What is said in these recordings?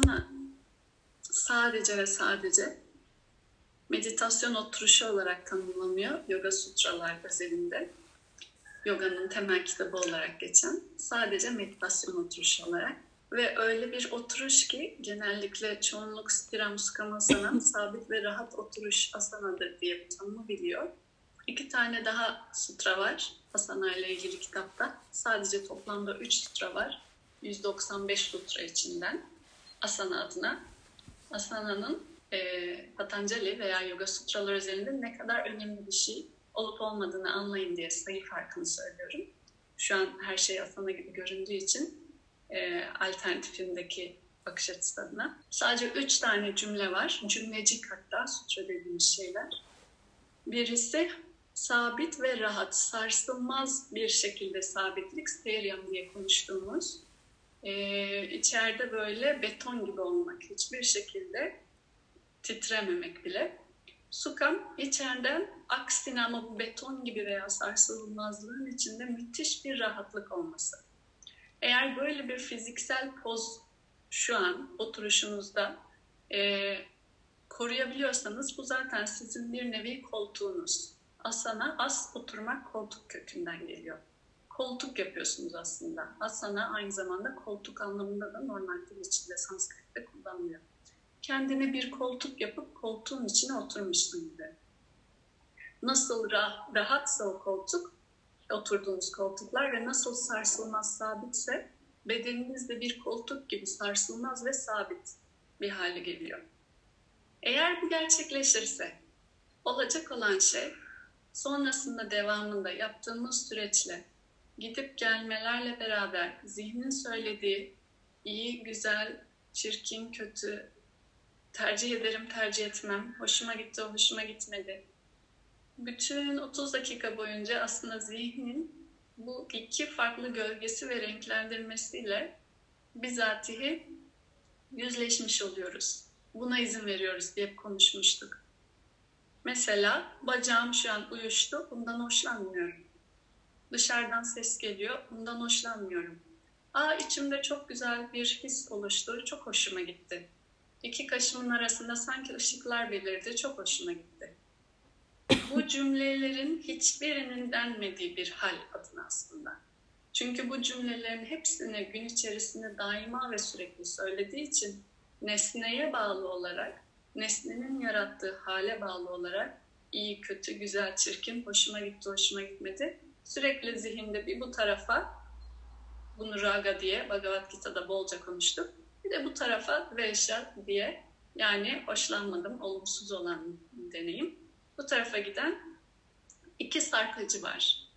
asana sadece ve sadece meditasyon oturuşu olarak tanımlanıyor Yoga Sutralar özelinde. Yoga'nın temel kitabı olarak geçen sadece meditasyon oturuşu olarak ve öyle bir oturuş ki genellikle çoğunluk Stira Muskanasana sabit ve rahat oturuş asanadır diye bir tanımı biliyor. İki tane daha sutra var asana ile ilgili kitapta. Sadece toplamda üç sutra var. 195 sutra içinden asana adına. Asana'nın e, Patanjali veya Yoga Sutralar üzerinde ne kadar önemli bir şey olup olmadığını anlayın diye sayı farkını söylüyorum. Şu an her şey asana gibi göründüğü için e, alternatifindeki bakış açısı adına. Sadece üç tane cümle var. Cümlecik hatta sutra dediğimiz şeyler. Birisi sabit ve rahat, sarsılmaz bir şekilde sabitlik, steryam diye konuştuğumuz. E, içeride böyle beton gibi olmak, hiçbir şekilde titrememek bile. Sukam içeriden aksine ama bu beton gibi veya sarsılmazlığın içinde müthiş bir rahatlık olması. Eğer böyle bir fiziksel poz şu an oturuşunuzda e, koruyabiliyorsanız bu zaten sizin bir nevi koltuğunuz. Asana, as oturmak koltuk kökünden geliyor. Koltuk yapıyorsunuz aslında. Asana aynı zamanda koltuk anlamında da normal dil içinde Sanskrit'te kullanılıyor. Kendine bir koltuk yapıp koltuğun içine oturmuşsun gibi. Nasıl rah rahatsa o koltuk, oturduğunuz koltuklar ve nasıl sarsılmaz sabitse bedeniniz de bir koltuk gibi sarsılmaz ve sabit bir hale geliyor. Eğer bu gerçekleşirse olacak olan şey sonrasında devamında yaptığımız süreçle gidip gelmelerle beraber zihnin söylediği iyi, güzel, çirkin, kötü, tercih ederim, tercih etmem, hoşuma gitti, hoşuma gitmedi bütün 30 dakika boyunca aslında zihnin bu iki farklı gölgesi ve renklendirmesiyle bizatihi yüzleşmiş oluyoruz. Buna izin veriyoruz diye konuşmuştuk. Mesela bacağım şu an uyuştu, bundan hoşlanmıyorum. Dışarıdan ses geliyor, bundan hoşlanmıyorum. Aa içimde çok güzel bir his oluştu, çok hoşuma gitti. İki kaşımın arasında sanki ışıklar belirdi, çok hoşuma gitti bu cümlelerin hiçbirinin denmediği bir hal adına aslında. Çünkü bu cümlelerin hepsini gün içerisinde daima ve sürekli söylediği için nesneye bağlı olarak, nesnenin yarattığı hale bağlı olarak iyi, kötü, güzel, çirkin, hoşuma gitti, hoşuma gitmedi. Sürekli zihinde bir bu tarafa, bunu raga diye Bhagavad Gita'da bolca konuştuk. Bir de bu tarafa veşa diye yani hoşlanmadım, olumsuz olan deneyim bu tarafa giden iki sarkacı var.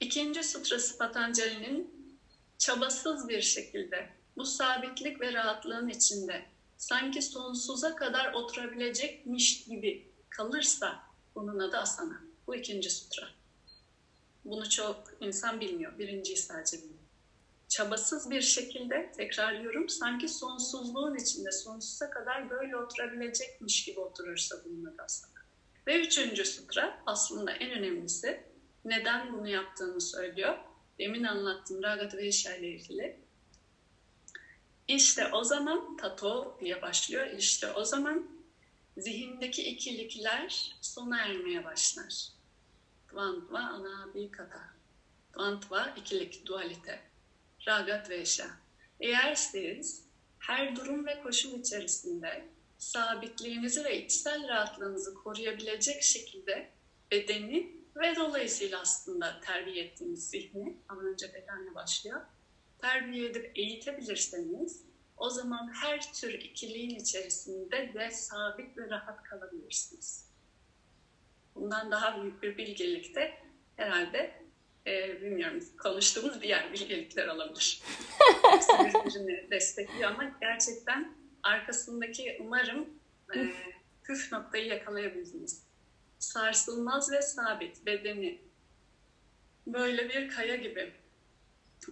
İkinci sutrası Patanjali'nin çabasız bir şekilde bu sabitlik ve rahatlığın içinde sanki sonsuza kadar oturabilecekmiş gibi kalırsa bunun adı asana. Bu ikinci sutra. Bunu çok insan bilmiyor. Birinciyi sadece biliyor. Çabasız bir şekilde tekrarlıyorum sanki sonsuzluğun içinde sonsuza kadar böyle oturabilecekmiş gibi oturursa bunun adı asana. Ve üçüncü sutra aslında en önemlisi neden bunu yaptığını söylüyor. Demin anlattığım Ragat Vesha ile ilgili. İşte o zaman tato diye başlıyor. İşte o zaman zihindeki ikilikler sona ermeye başlar. Dvandva anabikata. Dvandva ikilik, dualite. Ragat Vesha. Eğer siz her durum ve koşul içerisinde sabitliğinizi ve içsel rahatlığınızı koruyabilecek şekilde bedeni ve dolayısıyla aslında terbiye ettiğiniz zihni, ama önce bedenle başlıyor, terbiye edip eğitebilirseniz o zaman her tür ikiliğin içerisinde de sabit ve rahat kalabilirsiniz. Bundan daha büyük bir bilgelik de herhalde e, bilmiyorum konuştuğumuz diğer bilgelikler olabilir. birbirini destekliyor ama gerçekten arkasındaki umarım e, püf noktayı yakalayabildiniz. Sarsılmaz ve sabit bedeni böyle bir kaya gibi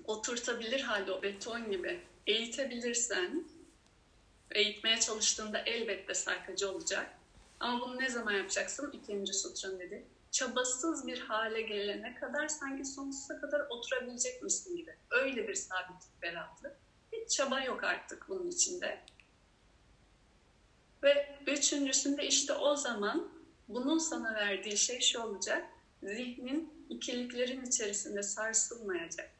oturtabilir halde o beton gibi eğitebilirsen eğitmeye çalıştığında elbette sarkacı olacak. Ama bunu ne zaman yapacaksın? İkinci sutran dedi. Çabasız bir hale gelene kadar sanki sonsuza kadar oturabilecek misin gibi. Öyle bir sabitlik ve rahatlık. Hiç çaba yok artık bunun içinde üçüncüsünde işte o zaman bunun sana verdiği şey şu olacak. Zihnin ikiliklerin içerisinde sarsılmayacak.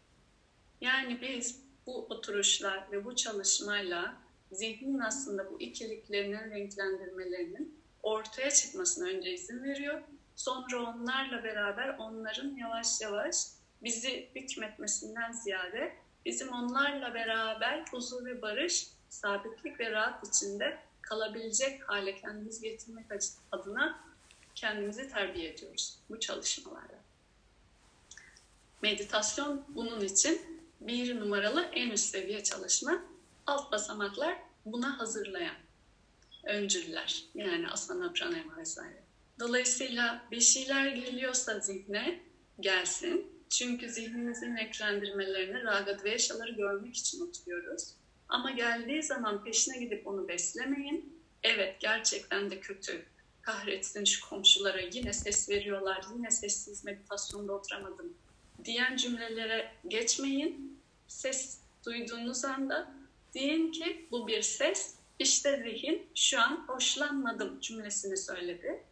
Yani biz bu oturuşlar ve bu çalışmayla zihnin aslında bu ikiliklerinin renklendirmelerinin ortaya çıkmasına önce izin veriyor. Sonra onlarla beraber onların yavaş yavaş bizi hükmetmesinden ziyade bizim onlarla beraber huzur ve barış, sabitlik ve rahat içinde kalabilecek hale kendimizi getirmek adına kendimizi terbiye ediyoruz bu çalışmalarla. Meditasyon bunun için bir numaralı en üst seviye çalışma. Alt basamaklar buna hazırlayan öncüller. Yani asana, pranayama vesaire. Dolayısıyla bir şeyler geliyorsa zihne gelsin. Çünkü zihnimizin renklendirmelerini, raga dveşaları görmek için oturuyoruz. Ama geldiği zaman peşine gidip onu beslemeyin. Evet gerçekten de kötü. Kahretsin şu komşulara yine ses veriyorlar, yine sessiz meditasyonda oturamadım diyen cümlelere geçmeyin. Ses duyduğunuz anda deyin ki bu bir ses. İşte zihin şu an hoşlanmadım cümlesini söyledi.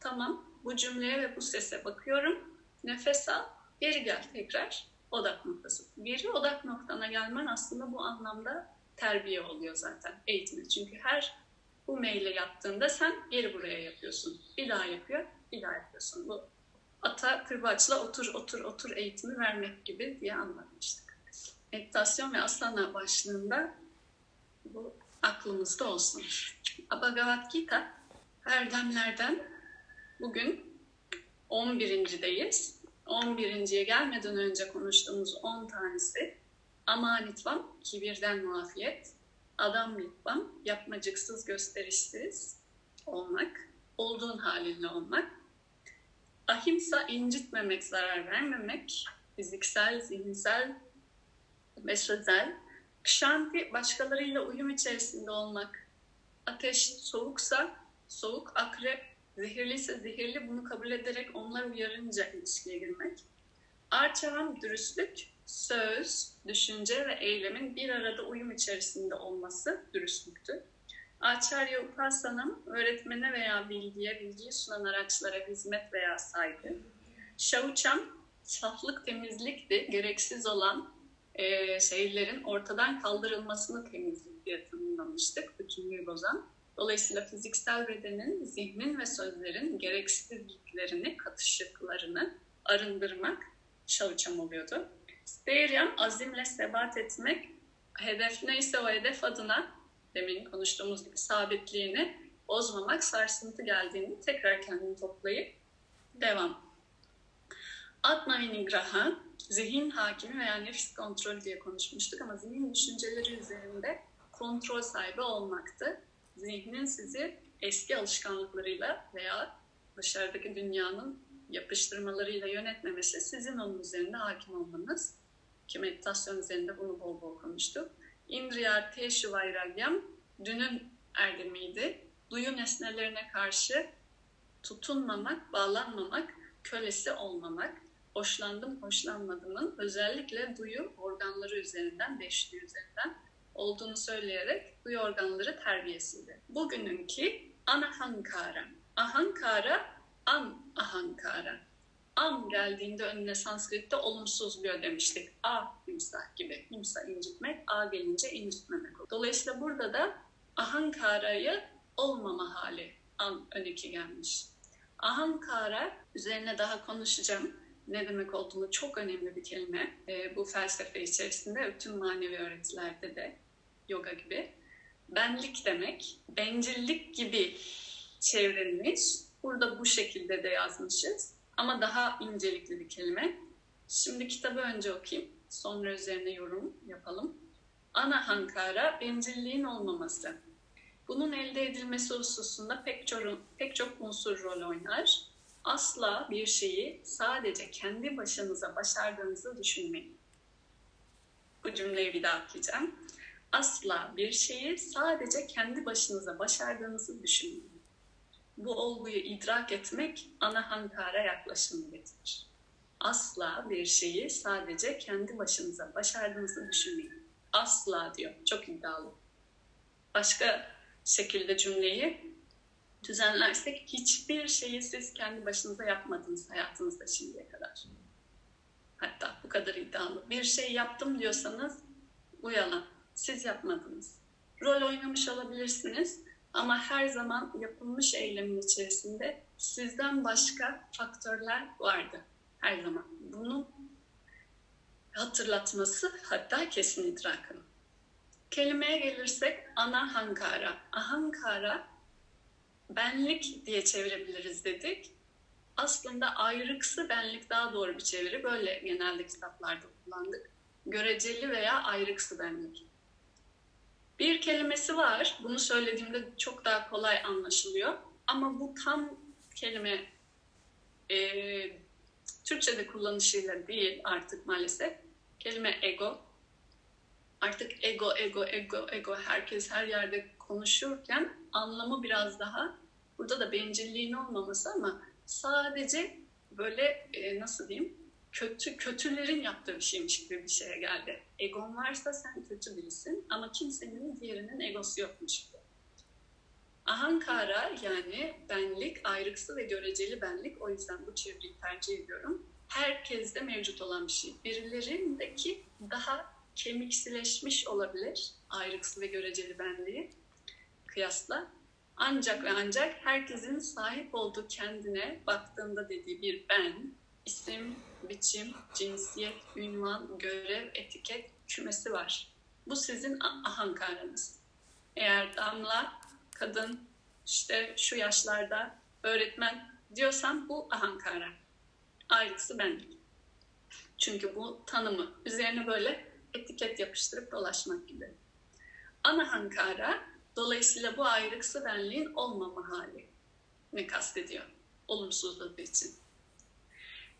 Tamam bu cümleye ve bu sese bakıyorum. Nefes al, geri gel tekrar odak noktası. Geri odak noktana gelmen aslında bu anlamda terbiye oluyor zaten eğitimde. Çünkü her bu maille yaptığında sen geri buraya yapıyorsun. Bir daha yapıyor, bir daha yapıyorsun. Bu ata kırbaçla otur otur otur eğitimi vermek gibi diye anlatmıştık. Meditasyon ve asana başlığında bu aklımızda olsun. Bhagavad Gita erdemlerden bugün 11.deyiz. 11.ye gelmeden önce konuştuğumuz 10 tanesi amanitvam, kibirden muafiyet, adamlıkvam, yapmacıksız, gösterişsiz olmak, olduğun halinle olmak, ahimsa incitmemek, zarar vermemek, fiziksel, zihinsel ve sözel, Kshanti başkalarıyla uyum içerisinde olmak. Ateş soğuksa soğuk, akrep zehirliyse zehirli bunu kabul ederek onlar uyarınca ilişkiye girmek. Arçavam dürüstlük, söz, düşünce ve eylemin bir arada uyum içerisinde olması dürüstlüktü. Acharya Upasanam, öğretmene veya bilgiye, bilgiyi sunan araçlara hizmet veya saygı. Şavuçam, saflık, temizlikti, gereksiz olan e, şeylerin ortadan kaldırılmasını temizlik diye tanımlamıştık, bütünlüğü bozan. Dolayısıyla fiziksel bedenin, zihnin ve sözlerin gereksizliklerini, katışıklarını arındırmak şavuçam oluyordu. Steyriyam azimle sebat etmek, hedef neyse o hedef adına demin konuştuğumuz gibi sabitliğini bozmamak, sarsıntı geldiğini tekrar kendini toplayıp devam. Atma Vinigraha, zihin hakimi veya nefis kontrolü diye konuşmuştuk ama zihin düşünceleri üzerinde kontrol sahibi olmaktı. Zihnin sizi eski alışkanlıklarıyla veya dışarıdaki dünyanın yapıştırmalarıyla yönetmemesi sizin onun üzerinde hakim olmanız. Ki meditasyon üzerinde bunu bol bol konuştuk. Indriyar Teshu Vairagyam dünün erdemiydi. Duyu nesnelerine karşı tutunmamak, bağlanmamak, kölesi olmamak, hoşlandım hoşlanmadımın özellikle duyu organları üzerinden, beşli üzerinden olduğunu söyleyerek duyu organları terbiyesiydi. Bugününki anahankara. Ahankara, an ahankara. Am geldiğinde önüne Sanskrit'te olumsuz bir demiştik. A imsah gibi. İmsah incitmek, A gelince incitmemek. Dolayısıyla burada da ahankarayı olmama hali an öneki gelmiş. Ahankara üzerine daha konuşacağım. Ne demek olduğunu çok önemli bir kelime. E, bu felsefe içerisinde tüm manevi öğretilerde de yoga gibi. Benlik demek, bencillik gibi çevrilmiş. Burada bu şekilde de yazmışız. Ama daha incelikli bir kelime. Şimdi kitabı önce okuyayım. Sonra üzerine yorum yapalım. Ana hankara bencilliğin olmaması. Bunun elde edilmesi hususunda pek çok, pek çok unsur rol oynar. Asla bir şeyi sadece kendi başınıza başardığınızı düşünmeyin. Bu cümleyi bir daha okuyacağım. Asla bir şeyi sadece kendi başınıza başardığınızı düşünmeyin. Bu olguyu idrak etmek ana hankara yaklaşımı getirir. Asla bir şeyi sadece kendi başınıza başardığınızı düşünmeyin. Asla diyor. Çok iddialı. Başka şekilde cümleyi düzenlersek hiçbir şeyi siz kendi başınıza yapmadınız hayatınızda şimdiye kadar. Hatta bu kadar iddialı. Bir şey yaptım diyorsanız bu yalan. Siz yapmadınız. Rol oynamış olabilirsiniz ama her zaman yapılmış eylemin içerisinde sizden başka faktörler vardı. Her zaman. Bunu hatırlatması hatta kesin idrakın. Kelimeye gelirsek ana hankara. Ahankara benlik diye çevirebiliriz dedik. Aslında ayrıksı benlik daha doğru bir çeviri. Böyle genelde kitaplarda kullandık. Göreceli veya ayrıksı benlik. Bir kelimesi var. Bunu söylediğimde çok daha kolay anlaşılıyor. Ama bu tam kelime e, Türkçe'de kullanışıyla değil artık maalesef. Kelime ego. Artık ego, ego, ego, ego herkes her yerde konuşurken anlamı biraz daha burada da bencilliğin olmaması ama sadece böyle e, nasıl diyeyim kötü kötülerin yaptığı bir şeymiş gibi bir şeye geldi. Egon varsa sen kötü birisin ama kimsenin diğerinin egosu yokmuş gibi. Ahankara yani benlik, ayrıksı ve göreceli benlik. O yüzden bu çevreyi tercih ediyorum. Herkeste mevcut olan bir şey. Birilerindeki daha kemiksileşmiş olabilir ayrıksı ve göreceli benliği kıyasla. Ancak ve ancak herkesin sahip olduğu kendine baktığında dediği bir ben, isim, biçim, cinsiyet, ünvan, görev, etiket kümesi var. Bu sizin ahankaranız. Eğer damla, kadın, işte şu yaşlarda öğretmen diyorsam bu ahankara. Ayrısı benlik. Çünkü bu tanımı üzerine böyle etiket yapıştırıp dolaşmak gibi. Anahankara dolayısıyla bu ayrıksı benliğin olmama hali ne kastediyor olumsuzluğu için.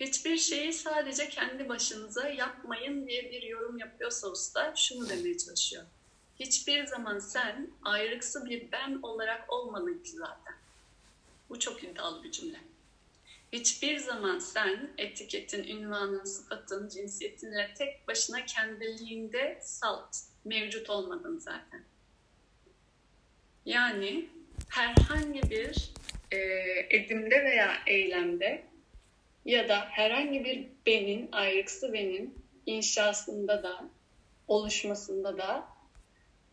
Hiçbir şeyi sadece kendi başınıza yapmayın diye bir yorum yapıyorsa usta şunu demeye çalışıyor. Hiçbir zaman sen ayrıksı bir ben olarak olmadın ki zaten. Bu çok iddialı bir cümle. Hiçbir zaman sen etiketin, ünvanın, sıfatın, cinsiyetinle tek başına kendiliğinde salt, mevcut olmadın zaten. Yani herhangi bir e, edimde veya eylemde ya da herhangi bir benin, ayrıksı benin inşasında da, oluşmasında da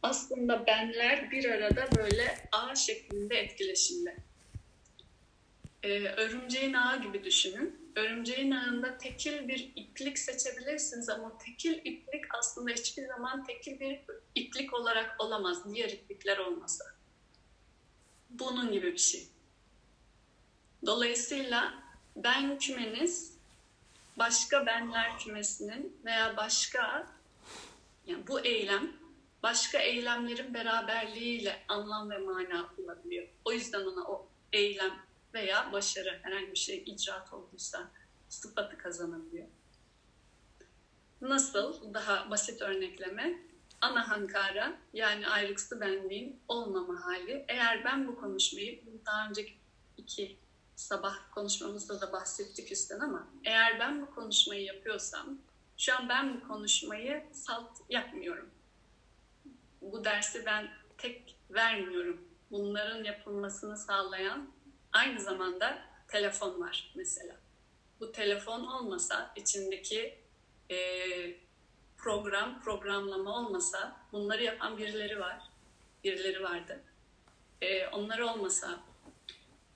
aslında benler bir arada böyle ağ şeklinde etkileşimde. Ee, örümceğin ağı gibi düşünün. Örümceğin ağında tekil bir iplik seçebilirsiniz ama tekil iplik aslında hiçbir zaman tekil bir iplik olarak olamaz. Diğer iplikler olmasa. Bunun gibi bir şey. Dolayısıyla ben kümeniz başka benler kümesinin veya başka yani bu eylem başka eylemlerin beraberliğiyle anlam ve mana bulabiliyor. O yüzden ona o eylem veya başarı herhangi bir şey icraat olduysa sıfatı kazanabiliyor. Nasıl? Daha basit örnekleme. Ana hankara yani ayrıksı benliğin olmama hali. Eğer ben bu konuşmayı daha önceki iki sabah konuşmamızda da bahsettik üstten ama eğer ben bu konuşmayı yapıyorsam şu an ben bu konuşmayı salt yapmıyorum. Bu dersi ben tek vermiyorum. Bunların yapılmasını sağlayan aynı zamanda telefon var mesela. Bu telefon olmasa içindeki e, program, programlama olmasa bunları yapan birileri var. Birileri vardı. E, onlar olmasa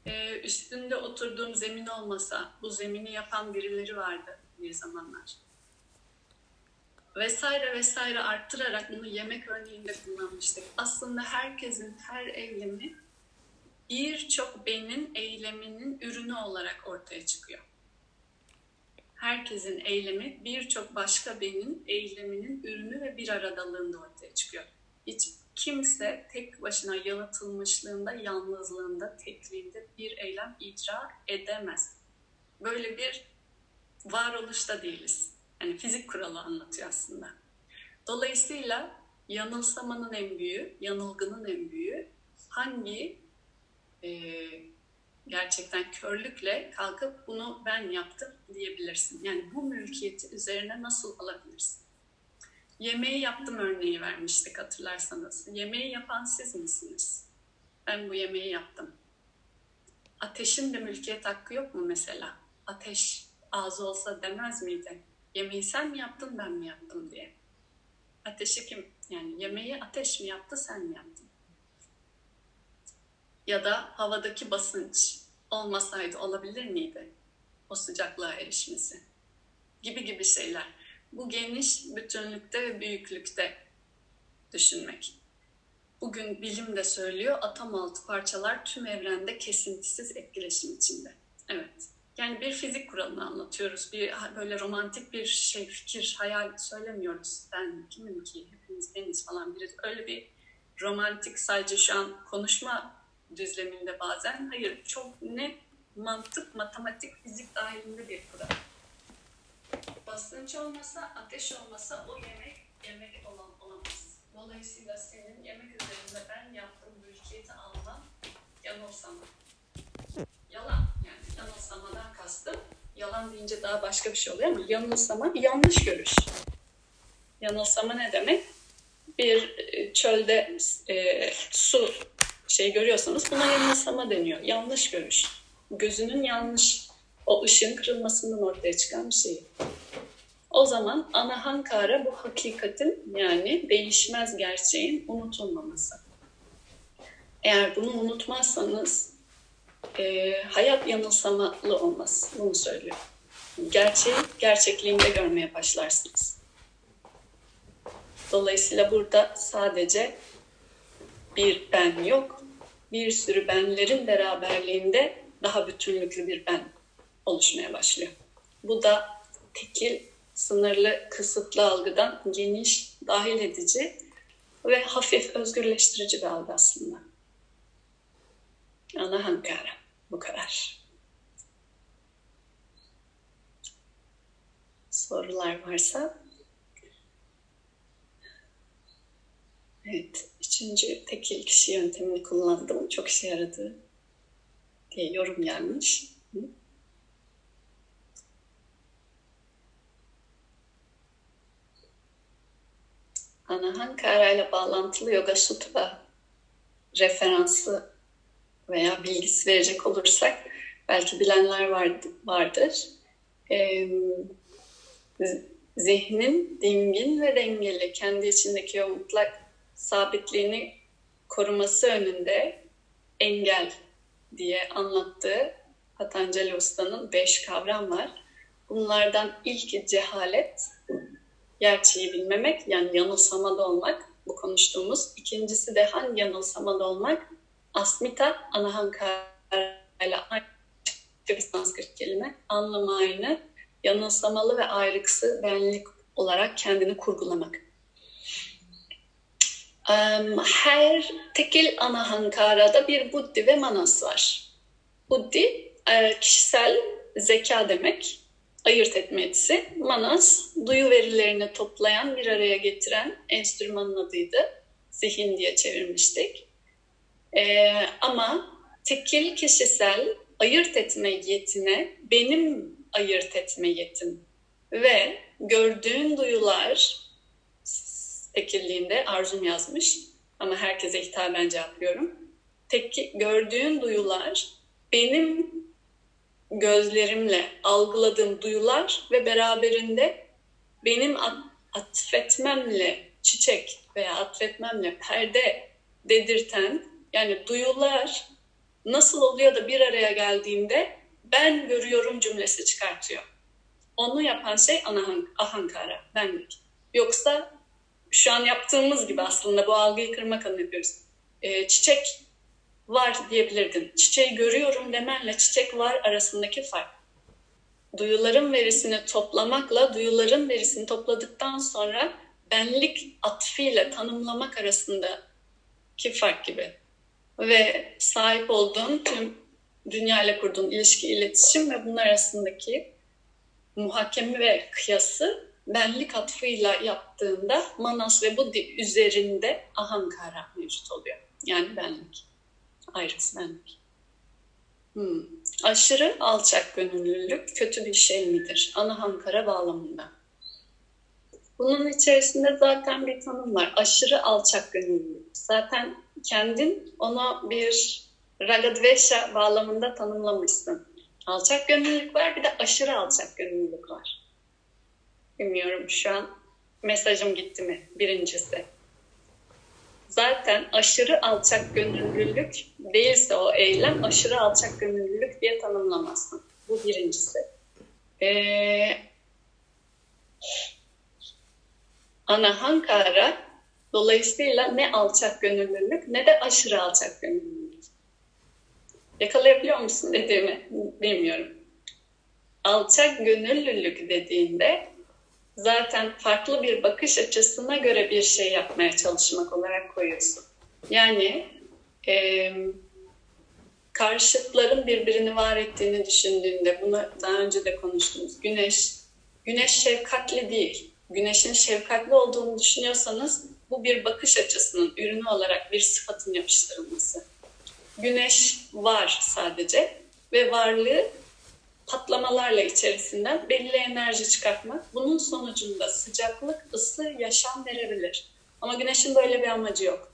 e, üstünde oturduğum zemin olmasa bu zemini yapan birileri vardı bir zamanlar. Vesaire vesaire arttırarak bunu yemek örneğinde kullanmıştık. Aslında herkesin her eylemi birçok benin eyleminin ürünü olarak ortaya çıkıyor. Herkesin eylemi birçok başka benin eyleminin ürünü ve bir aradalığında ortaya çıkıyor. Hiç kimse tek başına yalıtılmışlığında, yalnızlığında, tekliğinde bir eylem icra edemez. Böyle bir varoluşta değiliz. Yani fizik kuralı anlatıyor aslında. Dolayısıyla yanılsamanın en büyüğü, yanılgının en büyüğü hangi e, gerçekten körlükle kalkıp bunu ben yaptım diyebilirsin. Yani bu mülkiyeti üzerine nasıl alabilirsin? Yemeği yaptım örneği vermiştik hatırlarsanız. Yemeği yapan siz misiniz? Ben bu yemeği yaptım. Ateşin de mülkiyet hakkı yok mu mesela? Ateş ağzı olsa demez miydi? Yemeği sen mi yaptın ben mi yaptım diye. Ateşi kim yani yemeği ateş mi yaptı sen mi yaptın? Ya da havadaki basınç olmasaydı olabilir miydi? O sıcaklığa erişmesi. Gibi gibi şeyler. Bu geniş bütünlükte ve büyüklükte düşünmek. Bugün bilim de söylüyor atom altı parçalar tüm evrende kesintisiz etkileşim içinde. Evet. Yani bir fizik kuralını anlatıyoruz. Bir böyle romantik bir şey, fikir, hayal söylemiyoruz. Ben kimim ki, hepimiz beniz falan. Bir, öyle bir romantik sadece şu an konuşma düzleminde bazen. Hayır, çok net mantık, matematik, fizik dahilinde bir kural. Basınç olmasa, ateş olmasa o yemek yemek olan olamaz. Dolayısıyla senin yemek üzerinde ben yaptığım mülkiyeti alman yanılsama. Yalan yani yanılsamadan kastım. Yalan deyince daha başka bir şey oluyor ama yanılsama yanlış görüş. Yanılsama ne demek? Bir e, çölde e, su şey görüyorsanız buna yanılsama deniyor. Yanlış görüş. Gözünün yanlış, o ışığın kırılmasından ortaya çıkan bir şey. O zaman anahankara bu hakikatin yani değişmez gerçeğin unutulmaması. Eğer bunu unutmazsanız e, hayat yanılsamalı olmaz. Bunu söylüyor. Gerçeği gerçekliğinde görmeye başlarsınız. Dolayısıyla burada sadece bir ben yok, bir sürü benlerin beraberliğinde daha bütünlüklü bir ben oluşmaya başlıyor. Bu da tekil, sınırlı, kısıtlı algıdan geniş, dahil edici ve hafif özgürleştirici bir algı aslında. Ana hankara. Bu kadar. Sorular varsa Evet, üçüncü tekil kişi yöntemini kullandım. Çok işe yaradı diye yorum gelmiş. Hı? Anahankara ile bağlantılı Yoga Sutra referansı veya bilgisi verecek olursak belki bilenler vardır. Zihnin dingin ve dengeli, kendi içindeki o mutlak sabitliğini koruması önünde engel diye anlattığı Patanjali Usta'nın beş kavram var. Bunlardan ilki cehalet, gerçeği bilmemek yani yanılsamada olmak bu konuştuğumuz. İkincisi de hangi yanılsamada olmak? Asmita, anahankara ile bir sanskrit kelime. Anlamı aynı. Yanılsamalı ve ayrıksı benlik olarak kendini kurgulamak. Her tekil anahankarada bir buddhi ve manas var. Buddhi e, kişisel zeka demek, ayırt etme yetisi. Manas duyu verilerini toplayan, bir araya getiren enstrümanın adıydı. Zihin diye çevirmiştik. Ee, ama tekil kişisel ayırt etme yetine benim ayırt etme yetim ve gördüğün duyular tekilliğinde Arzum yazmış ama herkese hitaben cevaplıyorum. Tek, gördüğün duyular benim gözlerimle algıladığım duyular ve beraberinde benim atfetmemle çiçek veya atfetmemle perde dedirten yani duyular nasıl oluyor da bir araya geldiğinde ben görüyorum cümlesi çıkartıyor. Onu yapan şey ahankara, benlik. Yoksa şu an yaptığımız gibi aslında bu algıyı kırmak adına yapıyoruz. Ee, çiçek var diyebilirdin. Çiçeği görüyorum demenle çiçek var arasındaki fark. Duyuların verisini toplamakla duyuların verisini topladıktan sonra benlik atfıyla tanımlamak arasındaki fark gibi. Ve sahip olduğun tüm dünya ile kurduğun ilişki, iletişim ve bunlar arasındaki muhakeme ve kıyası benlik atfıyla yaptığında manas ve buddhi üzerinde ahankara mevcut oluyor. Yani benlik. Ayrısı benlik. Hmm. Aşırı alçak gönüllülük kötü bir şey midir? Anahankara bağlamında. Bunun içerisinde zaten bir tanım var. Aşırı alçak gönüllülük. Zaten kendin ona bir Ragadvesha bağlamında tanımlamışsın. Alçak gönüllülük var bir de aşırı alçak gönüllülük var. Bilmiyorum şu an mesajım gitti mi birincisi. Zaten aşırı alçak gönüllülük değilse o eylem aşırı alçak gönüllülük diye tanımlamazsın. Bu birincisi. Ee, anahankara dolayısıyla ne alçak gönüllülük ne de aşırı alçak gönüllülük. Yakalayabiliyor musun dediğimi bilmiyorum. Alçak gönüllülük dediğinde zaten farklı bir bakış açısına göre bir şey yapmaya çalışmak olarak koyuyorsun. Yani e, karşıtların birbirini var ettiğini düşündüğünde, bunu daha önce de konuştunuz. Güneş, güneş şefkatli değil. Güneşin şefkatli olduğunu düşünüyorsanız bu bir bakış açısının ürünü olarak bir sıfatın yapıştırılması. Güneş var sadece ve varlığı patlamalarla içerisinden belli enerji çıkartmak. Bunun sonucunda sıcaklık, ısı, yaşam verebilir. Ama güneşin böyle bir amacı yok.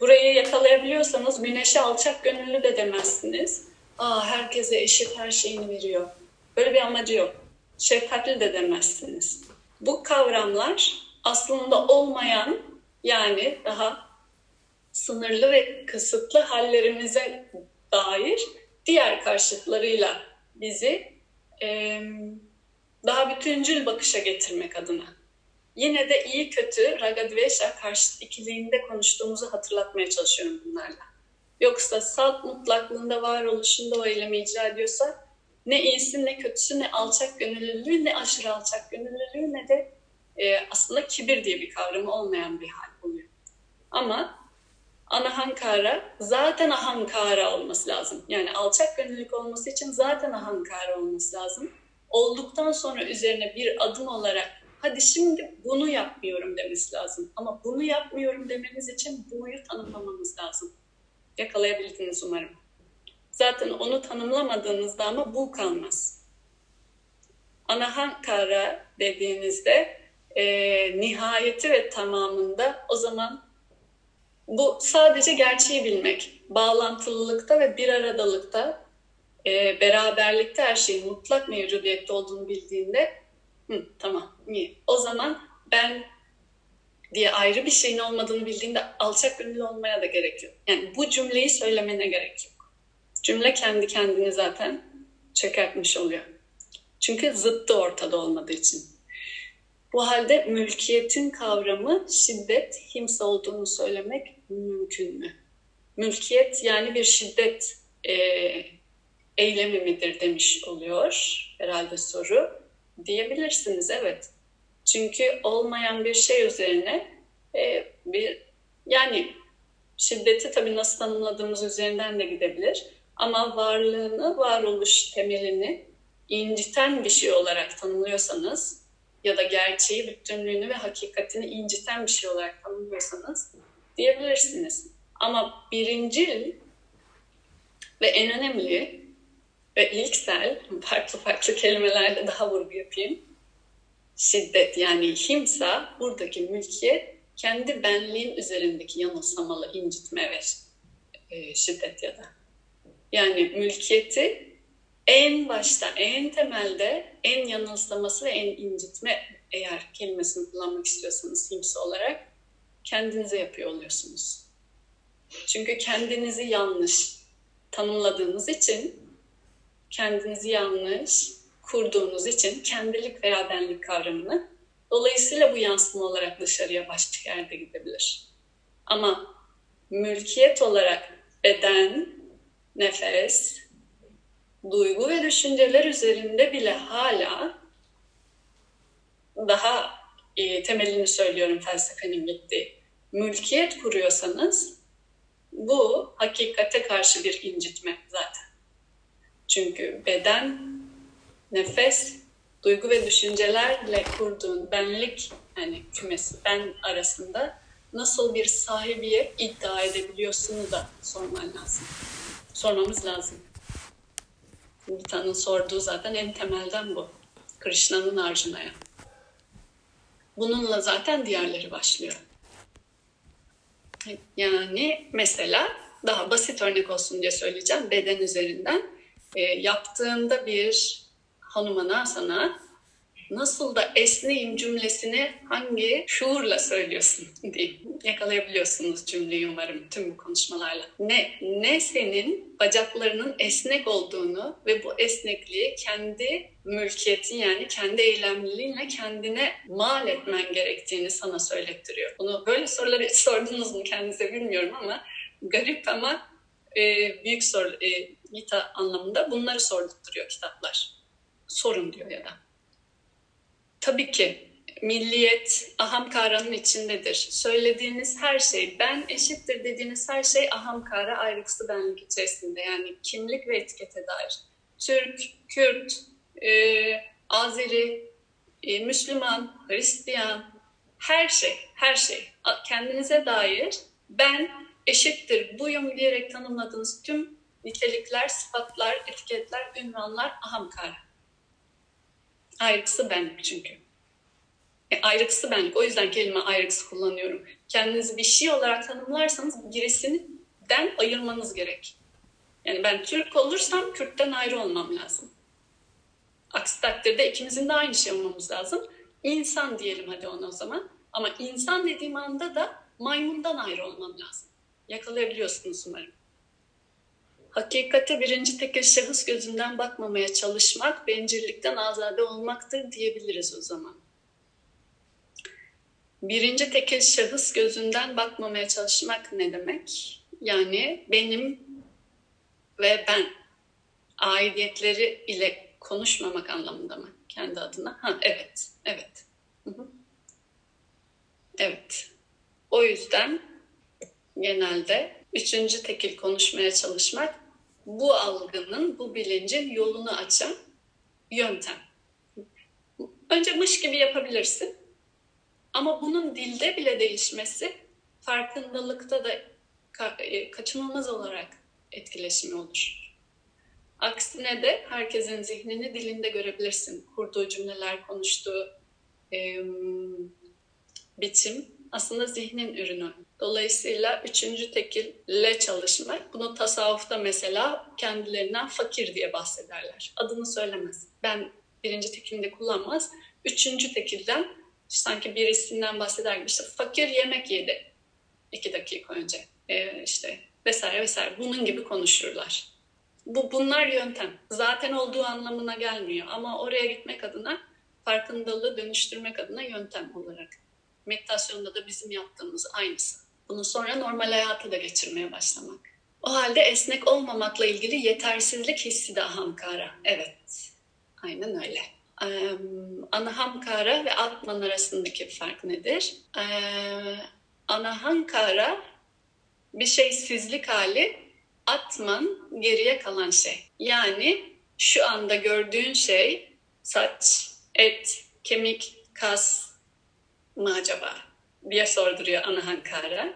Burayı yakalayabiliyorsanız güneşe alçak gönüllü de demezsiniz. Aa herkese eşit her şeyini veriyor. Böyle bir amacı yok. Şefkatli de demezsiniz. Bu kavramlar aslında olmayan yani daha sınırlı ve kısıtlı hallerimize dair diğer karşıtlarıyla bizi e, daha bütüncül bakışa getirmek adına. Yine de iyi kötü Ragadvesha karşıt ikiliğinde konuştuğumuzu hatırlatmaya çalışıyorum bunlarla. Yoksa salt mutlaklığında varoluşunda o eylemi icra ediyorsa ne iyisi ne kötüsü ne alçak gönüllülüğü ne aşırı alçak gönüllülüğü ne de e, aslında kibir diye bir kavramı olmayan bir hal oluyor. Ama anahankara zaten ahankara olması lazım. Yani alçak gönüllülük olması için zaten ahankara olması lazım. Olduktan sonra üzerine bir adım olarak hadi şimdi bunu yapmıyorum demesi lazım. Ama bunu yapmıyorum demeniz için bunuyu tanımlamamız lazım. Yakalayabildiniz umarım. Zaten onu tanımlamadığınızda ama bu kalmaz. Anahankara dediğinizde e, nihayeti ve tamamında o zaman bu sadece gerçeği bilmek. Bağlantılılıkta ve bir aradalıkta, e, beraberlikte her şeyin mutlak mevcudiyette olduğunu bildiğinde Hı, tamam, iyi. O zaman ben diye ayrı bir şeyin olmadığını bildiğinde alçak gönüllü olmaya da gerek yok. Yani bu cümleyi söylemene gerek yok. Cümle kendi kendini zaten çökertmiş oluyor. Çünkü zıttı ortada olmadığı için. Bu halde mülkiyetin kavramı şiddet, himse olduğunu söylemek mümkün mü? Mülkiyet yani bir şiddet e, eylemi midir demiş oluyor herhalde soru. Diyebilirsiniz evet. Çünkü olmayan bir şey üzerine e, bir yani şiddeti tabii nasıl tanımladığımız üzerinden de gidebilir. Ama varlığını, varoluş temelini inciten bir şey olarak tanımlıyorsanız ya da gerçeği, bütünlüğünü ve hakikatini inciten bir şey olarak tanımlıyorsanız diyebilirsiniz. Ama birincil ve en önemli ve ilksel, farklı farklı kelimelerle daha vurgu yapayım. Şiddet yani himsa, buradaki mülkiyet, kendi benliğin üzerindeki yanılsamalı incitme ve e, şiddet ya da. Yani mülkiyeti en başta, en temelde, en yanılsaması ve en incitme eğer kelimesini kullanmak istiyorsanız himsa olarak kendinize yapıyor oluyorsunuz. Çünkü kendinizi yanlış tanımladığınız için, kendinizi yanlış kurduğunuz için kendilik veya benlik kavramını dolayısıyla bu yansıma olarak dışarıya başka yerde gidebilir. Ama mülkiyet olarak beden, nefes, duygu ve düşünceler üzerinde bile hala daha e, temelini söylüyorum felsefenin gittiği. Mülkiyet kuruyorsanız bu hakikate karşı bir incitme zaten. Çünkü beden, nefes, duygu ve düşüncelerle kurduğun benlik yani kümesi ben arasında nasıl bir sahibiye iddia edebiliyorsunu da sorman lazım. Sormamız lazım. Gita'nın sorduğu zaten en temelden bu. Krishna'nın Arjuna'ya. Bununla zaten diğerleri başlıyor. Yani mesela daha basit örnek olsun diye söyleyeceğim beden üzerinden. E, yaptığında bir hanımına sana nasıl da esneyim cümlesini hangi şuurla söylüyorsun diye yakalayabiliyorsunuz cümleyi umarım tüm bu konuşmalarla. Ne, ne senin bacaklarının esnek olduğunu ve bu esnekliği kendi mülkiyetin yani kendi eylemliliğinle kendine mal etmen gerektiğini sana söylettiriyor. Bunu böyle soruları sordunuz mu kendinize bilmiyorum ama garip ama e, büyük soru e, Gita anlamında bunları sordurtuyor kitaplar. Sorun diyor ya da. Tabii ki milliyet ahamkaranın içindedir. Söylediğiniz her şey, ben eşittir dediğiniz her şey ahamkara ayrıksı benlik içerisinde. Yani kimlik ve etikete dair. Türk, Kürt, e, Azeri, e, Müslüman, Hristiyan, her şey, her şey. Kendinize dair ben eşittir, buyum diyerek tanımladığınız tüm nitelikler, sıfatlar, etiketler, ünvanlar ahamkara. Ayrıksı benlik çünkü. E, ayrıksı benlik. O yüzden kelime ayrıksı kullanıyorum. Kendinizi bir şey olarak tanımlarsanız birisinden ayırmanız gerek. Yani ben Türk olursam Kürt'ten ayrı olmam lazım. Aksi takdirde ikimizin de aynı şey olmamız lazım. İnsan diyelim hadi ona o zaman. Ama insan dediğim anda da maymundan ayrı olmam lazım. Yakalayabiliyorsunuz umarım. Hakikate birinci tekil şahıs gözünden bakmamaya çalışmak, bencillikten azade olmaktır diyebiliriz o zaman. Birinci tekil şahıs gözünden bakmamaya çalışmak ne demek? Yani benim ve ben aidiyetleri ile konuşmamak anlamında mı? Kendi adına. Ha, evet, evet. Evet. O yüzden genelde üçüncü tekil konuşmaya çalışmak bu algının, bu bilincin yolunu açan yöntem. Önce mış gibi yapabilirsin. Ama bunun dilde bile değişmesi farkındalıkta da e, kaçınılmaz olarak etkileşimi olur. Aksine de herkesin zihnini dilinde görebilirsin. Kurduğu cümleler, konuştuğu e, biçim aslında zihnin ürünü. Dolayısıyla üçüncü tekille çalışmak, bunu tasavvufta mesela kendilerinden fakir diye bahsederler. Adını söylemez. Ben birinci tekilinde kullanmaz. Üçüncü tekilden sanki birisinden bahseder gibi işte fakir yemek yedi iki dakika önce. Ee, işte vesaire vesaire bunun gibi konuşurlar. Bu bunlar yöntem. Zaten olduğu anlamına gelmiyor ama oraya gitmek adına farkındalığı dönüştürmek adına yöntem olarak. Meditasyonda da bizim yaptığımız aynısı. Bunu sonra normal hayata da geçirmeye başlamak. O halde esnek olmamakla ilgili yetersizlik hissi de ahamkara. Evet, aynen öyle. Ee, anahamkara ve atman arasındaki fark nedir? Ee, anahankara bir şeysizlik hali, atman geriye kalan şey. Yani şu anda gördüğün şey saç, et, kemik, kas mı acaba diye sorduruyor anahankara.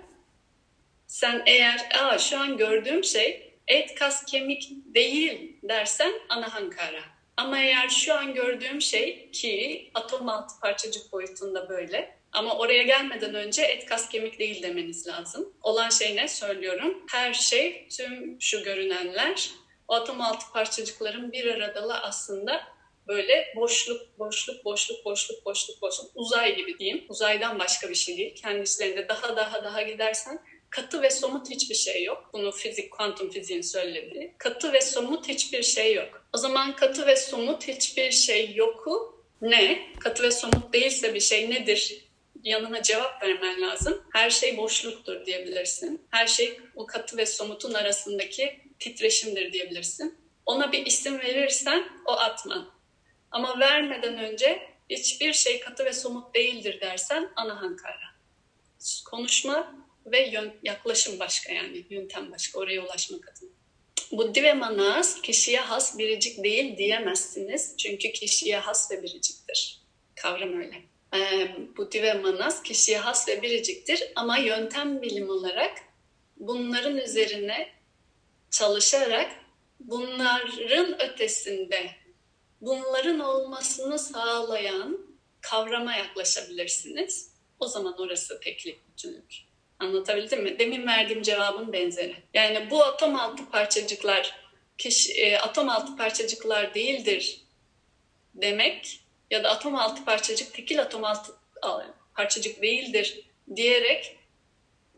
Sen eğer Aa, şu an gördüğüm şey et, kas, kemik değil dersen anahankara. Ama eğer şu an gördüğüm şey ki atom altı parçacık boyutunda böyle ama oraya gelmeden önce et kas kemik değil demeniz lazım. Olan şey ne söylüyorum? Her şey tüm şu görünenler o atom altı parçacıkların bir aradalı aslında böyle boşluk, boşluk, boşluk, boşluk, boşluk, boşluk, uzay gibi diyeyim. Uzaydan başka bir şey değil. Kendislerinde daha daha daha gidersen katı ve somut hiçbir şey yok. Bunu fizik, kuantum fiziğin söylediği. Katı ve somut hiçbir şey yok. O zaman katı ve somut hiçbir şey yoku ne? Katı ve somut değilse bir şey nedir? Yanına cevap vermen lazım. Her şey boşluktur diyebilirsin. Her şey o katı ve somutun arasındaki titreşimdir diyebilirsin. Ona bir isim verirsen o atman. Ama vermeden önce hiçbir şey katı ve somut değildir dersen anahankara. Konuşma ve yön, yaklaşım başka yani yöntem başka oraya ulaşmak adına. Buddhi ve manas kişiye has biricik değil diyemezsiniz. Çünkü kişiye has ve biriciktir. Kavram öyle. Ee, Buddhi ve manas kişiye has ve biriciktir ama yöntem bilim olarak bunların üzerine çalışarak bunların ötesinde bunların olmasını sağlayan kavrama yaklaşabilirsiniz. O zaman orası teklik bütünlük. Anlatabildim mi? Demin verdiğim cevabın benzeri. Yani bu atom altı parçacıklar kişi, e, atom altı parçacıklar değildir demek ya da atom altı parçacık tekil atom altı parçacık değildir diyerek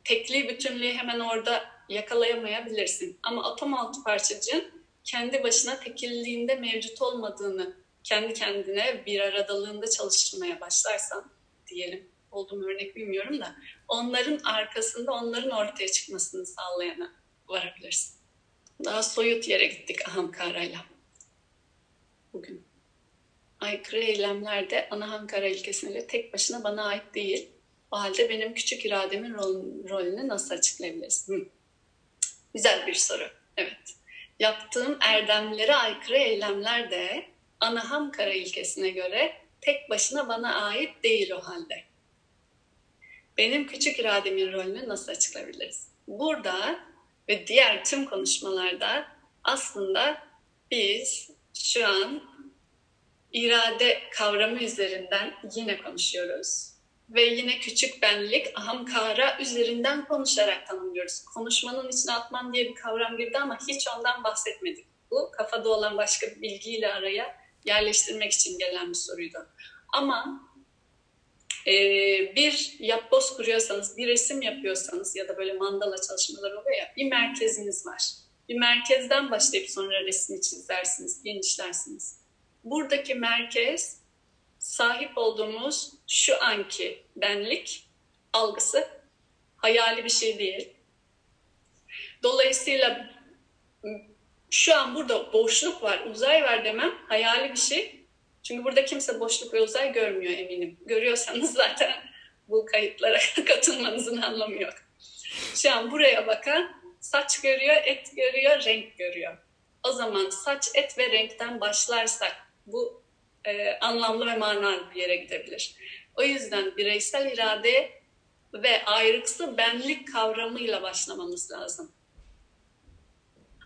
tekli bütünlüğü hemen orada yakalayamayabilirsin. Ama atom altı parçacığın kendi başına tekilliğinde mevcut olmadığını kendi kendine bir aradalığında çalıştırmaya başlarsan diyelim olduğum örnek bilmiyorum da onların arkasında onların ortaya çıkmasını sağlayana varabilirsin. Daha soyut yere gittik Ahamkara'yla bugün. Aykırı eylemlerde Anahankara ilkesiyle tek başına bana ait değil. O halde benim küçük irademin rol, rolünü nasıl açıklayabilirsin? Güzel bir soru. Evet. Yaptığım erdemlere aykırı eylemler de Anahankara ilkesine göre tek başına bana ait değil o halde. Benim küçük irademin rolünü nasıl açıklayabiliriz? Burada ve diğer tüm konuşmalarda aslında biz şu an irade kavramı üzerinden yine konuşuyoruz. Ve yine küçük benlik, ahamkara üzerinden konuşarak tanımlıyoruz. Konuşmanın içine atman diye bir kavram girdi ama hiç ondan bahsetmedik. Bu kafada olan başka bir bilgiyle araya yerleştirmek için gelen bir soruydu. Ama e, bir yapboz kuruyorsanız, bir resim yapıyorsanız ya da böyle mandala çalışmaları oluyor ya, bir merkeziniz var. Bir merkezden başlayıp sonra resmi çizersiniz, genişlersiniz. Buradaki merkez sahip olduğumuz şu anki benlik algısı hayali bir şey değil. Dolayısıyla şu an burada boşluk var, uzay var demem hayali bir şey. Çünkü burada kimse boşluk ve uzay görmüyor eminim. Görüyorsanız zaten bu kayıtlara katılmanızın anlamı yok. Şu an buraya bakan saç görüyor, et görüyor, renk görüyor. O zaman saç, et ve renkten başlarsak bu e, anlamlı ve manalı bir yere gidebilir. O yüzden bireysel irade ve ayrıksı benlik kavramıyla başlamamız lazım.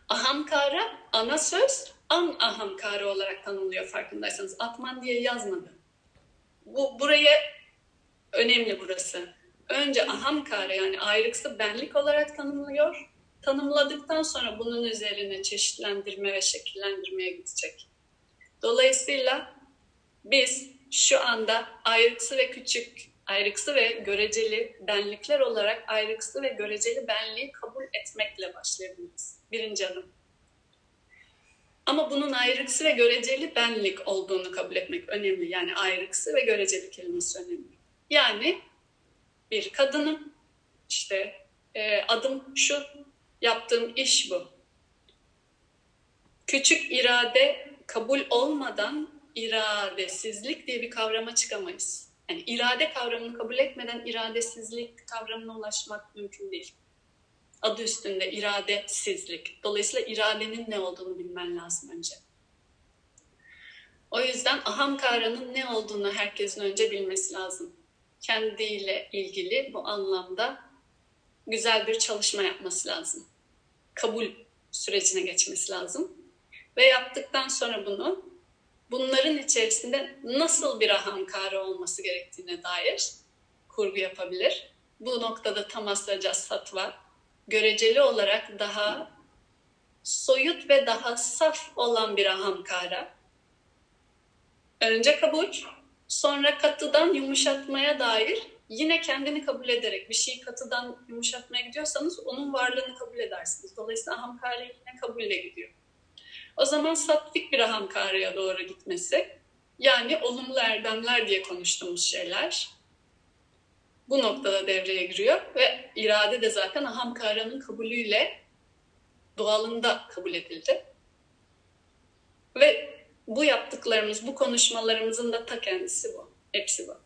Ahamkara ana söz an ahamkara olarak tanımlıyor farkındaysanız. Atman diye yazmadı. Bu buraya önemli burası. Önce ahamkara yani ayrıksı benlik olarak tanımlıyor. Tanımladıktan sonra bunun üzerine çeşitlendirme ve şekillendirmeye gidecek. Dolayısıyla biz şu anda ayrıksı ve küçük, ayrıksı ve göreceli benlikler olarak ayrıksı ve göreceli benliği kabul etmekle başlayabiliriz. Birinci adım. Ama bunun ayrıksı ve göreceli benlik olduğunu kabul etmek önemli. Yani ayrıksı ve göreceli kelimesi önemli. Yani bir kadının işte e, adım şu, yaptığım iş bu. Küçük irade kabul olmadan iradesizlik diye bir kavrama çıkamayız. Yani irade kavramını kabul etmeden iradesizlik kavramına ulaşmak mümkün değil. Adı üstünde iradesizlik. Dolayısıyla iradenin ne olduğunu bilmen lazım önce. O yüzden ahamkaranın ne olduğunu herkesin önce bilmesi lazım. Kendiyle ilgili bu anlamda güzel bir çalışma yapması lazım. Kabul sürecine geçmesi lazım. Ve yaptıktan sonra bunu bunların içerisinde nasıl bir ahamkara olması gerektiğine dair kurgu yapabilir. Bu noktada Tamasya Sattva göreceli olarak daha soyut ve daha saf olan bir ahamkara. Önce kabul, sonra katıdan yumuşatmaya dair yine kendini kabul ederek bir şeyi katıdan yumuşatmaya gidiyorsanız onun varlığını kabul edersiniz. Dolayısıyla ahamkara yine kabulle gidiyor. O zaman sattvik bir ahamkaraya doğru gitmesi, yani olumlu erdemler diye konuştuğumuz şeyler bu noktada devreye giriyor ve irade de zaten ahamkaranın kabulüyle doğalında kabul edildi. Ve bu yaptıklarımız, bu konuşmalarımızın da ta kendisi bu. Hepsi bu.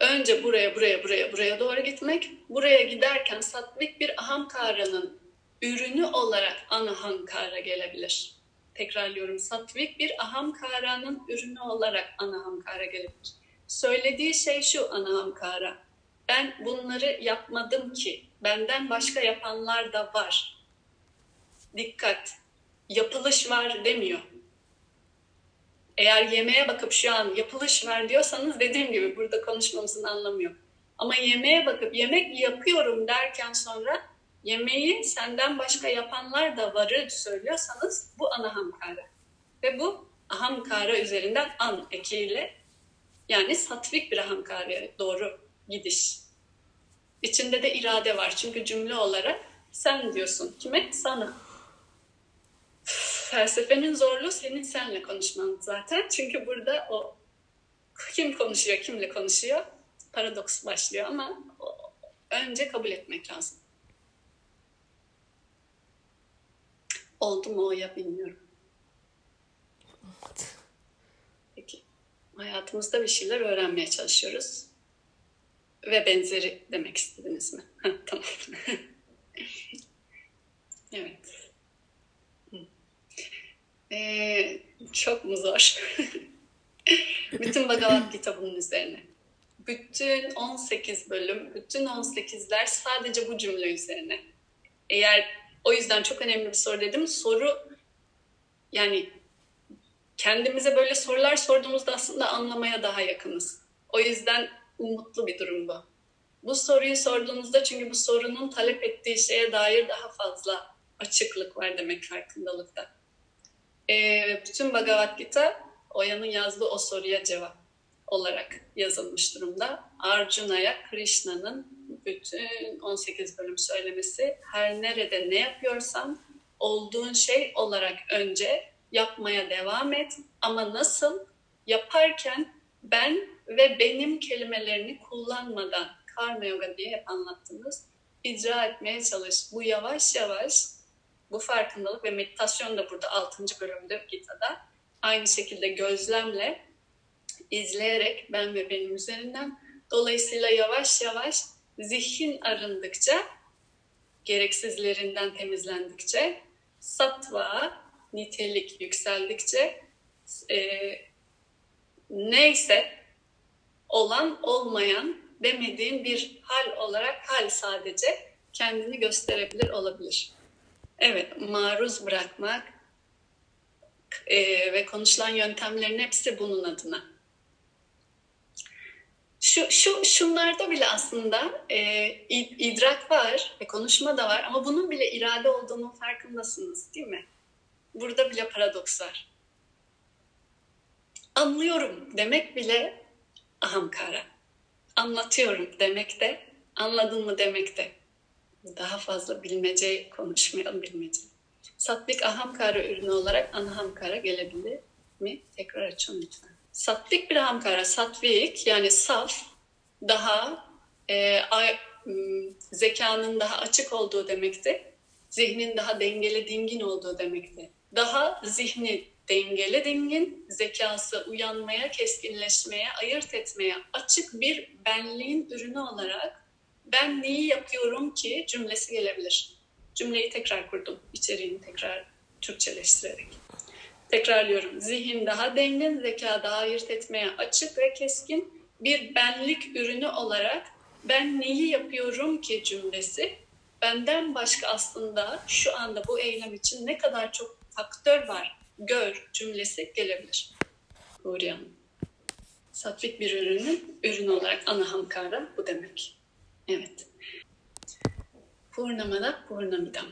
Önce buraya, buraya, buraya, buraya doğru gitmek. Buraya giderken sattvik bir ahamkaranın ürünü olarak anahankara gelebilir. Tekrarlıyorum, satvik bir ahamkaranın ürünü olarak anahankara gelebilir. Söylediği şey şu anahankara, ben bunları yapmadım ki, benden başka yapanlar da var. Dikkat, yapılış var demiyor. Eğer yemeğe bakıp şu an yapılış var diyorsanız dediğim gibi burada konuşmamızın anlamı yok. Ama yemeğe bakıp yemek yapıyorum derken sonra yemeği senden başka yapanlar da varı söylüyorsanız bu anahamkara. Ve bu ahamkara üzerinden an ekiyle yani satvik bir ahamkaraya doğru gidiş. İçinde de irade var. Çünkü cümle olarak sen diyorsun. Kime? Sana. Felsefenin zorluğu senin senle konuşman zaten. Çünkü burada o kim konuşuyor, kimle konuşuyor paradoks başlıyor ama önce kabul etmek lazım. Oldu mu o ya bilmiyorum. Peki. Hayatımızda bir şeyler öğrenmeye çalışıyoruz. Ve benzeri demek istediniz mi? tamam. evet. Ee, çok mu zor? Bütün Bhagavad Gita bunun üzerine. Bütün 18 bölüm, bütün 18'ler sadece bu cümle üzerine. Eğer o yüzden çok önemli bir soru dedim. Soru yani kendimize böyle sorular sorduğumuzda aslında anlamaya daha yakınız. O yüzden umutlu bir durum bu. Bu soruyu sorduğunuzda çünkü bu sorunun talep ettiği şeye dair daha fazla açıklık var demek farkındalıkta. Ee, bütün Bhagavad Gita Oya'nın yazdığı o soruya cevap olarak yazılmış durumda. Arjuna'ya Krishna'nın bütün 18 bölüm söylemesi her nerede ne yapıyorsan olduğun şey olarak önce yapmaya devam et ama nasıl yaparken ben ve benim kelimelerini kullanmadan karma yoga diye hep anlattığımız icra etmeye çalış. Bu yavaş yavaş bu farkındalık ve meditasyon da burada 6. bölümde Gita'da aynı şekilde gözlemle izleyerek ben ve benim üzerinden dolayısıyla yavaş yavaş zihin arındıkça gereksizlerinden temizlendikçe satva nitelik yükseldikçe e, neyse olan olmayan demediğin bir hal olarak hal sadece kendini gösterebilir olabilir. Evet, maruz bırakmak e, ve konuşulan yöntemlerin hepsi bunun adına şu, şu şunlarda bile aslında e, idrak var ve konuşma da var ama bunun bile irade olduğunun farkındasınız değil mi? Burada bile paradoks var. Anlıyorum demek bile ahamkara. Anlatıyorum demek de, anladın mı demek de. Daha fazla bilmece konuşmayalım bilmece. Sattvik ahamkara ürünü olarak anahamkara gelebilir mi? Tekrar açın lütfen. Satvik bir ahamkara, satvik yani saf, daha e, ay, zekanın daha açık olduğu demekti. Zihnin daha dengeli, dingin olduğu demekti. Daha zihni dengeli, dingin, zekası uyanmaya, keskinleşmeye, ayırt etmeye açık bir benliğin ürünü olarak ben neyi yapıyorum ki cümlesi gelebilir. Cümleyi tekrar kurdum, içeriğini tekrar Türkçeleştirerek. Tekrarlıyorum. Zihin daha dengin, zeka daha ayırt etmeye açık ve keskin bir benlik ürünü olarak ben neyi yapıyorum ki cümlesi benden başka aslında şu anda bu eylem için ne kadar çok faktör var gör cümlesi gelebilir. Huriye. Satvik bir ürünün ürün olarak anahamkara bu demek. Evet. Purnamada purnamidam.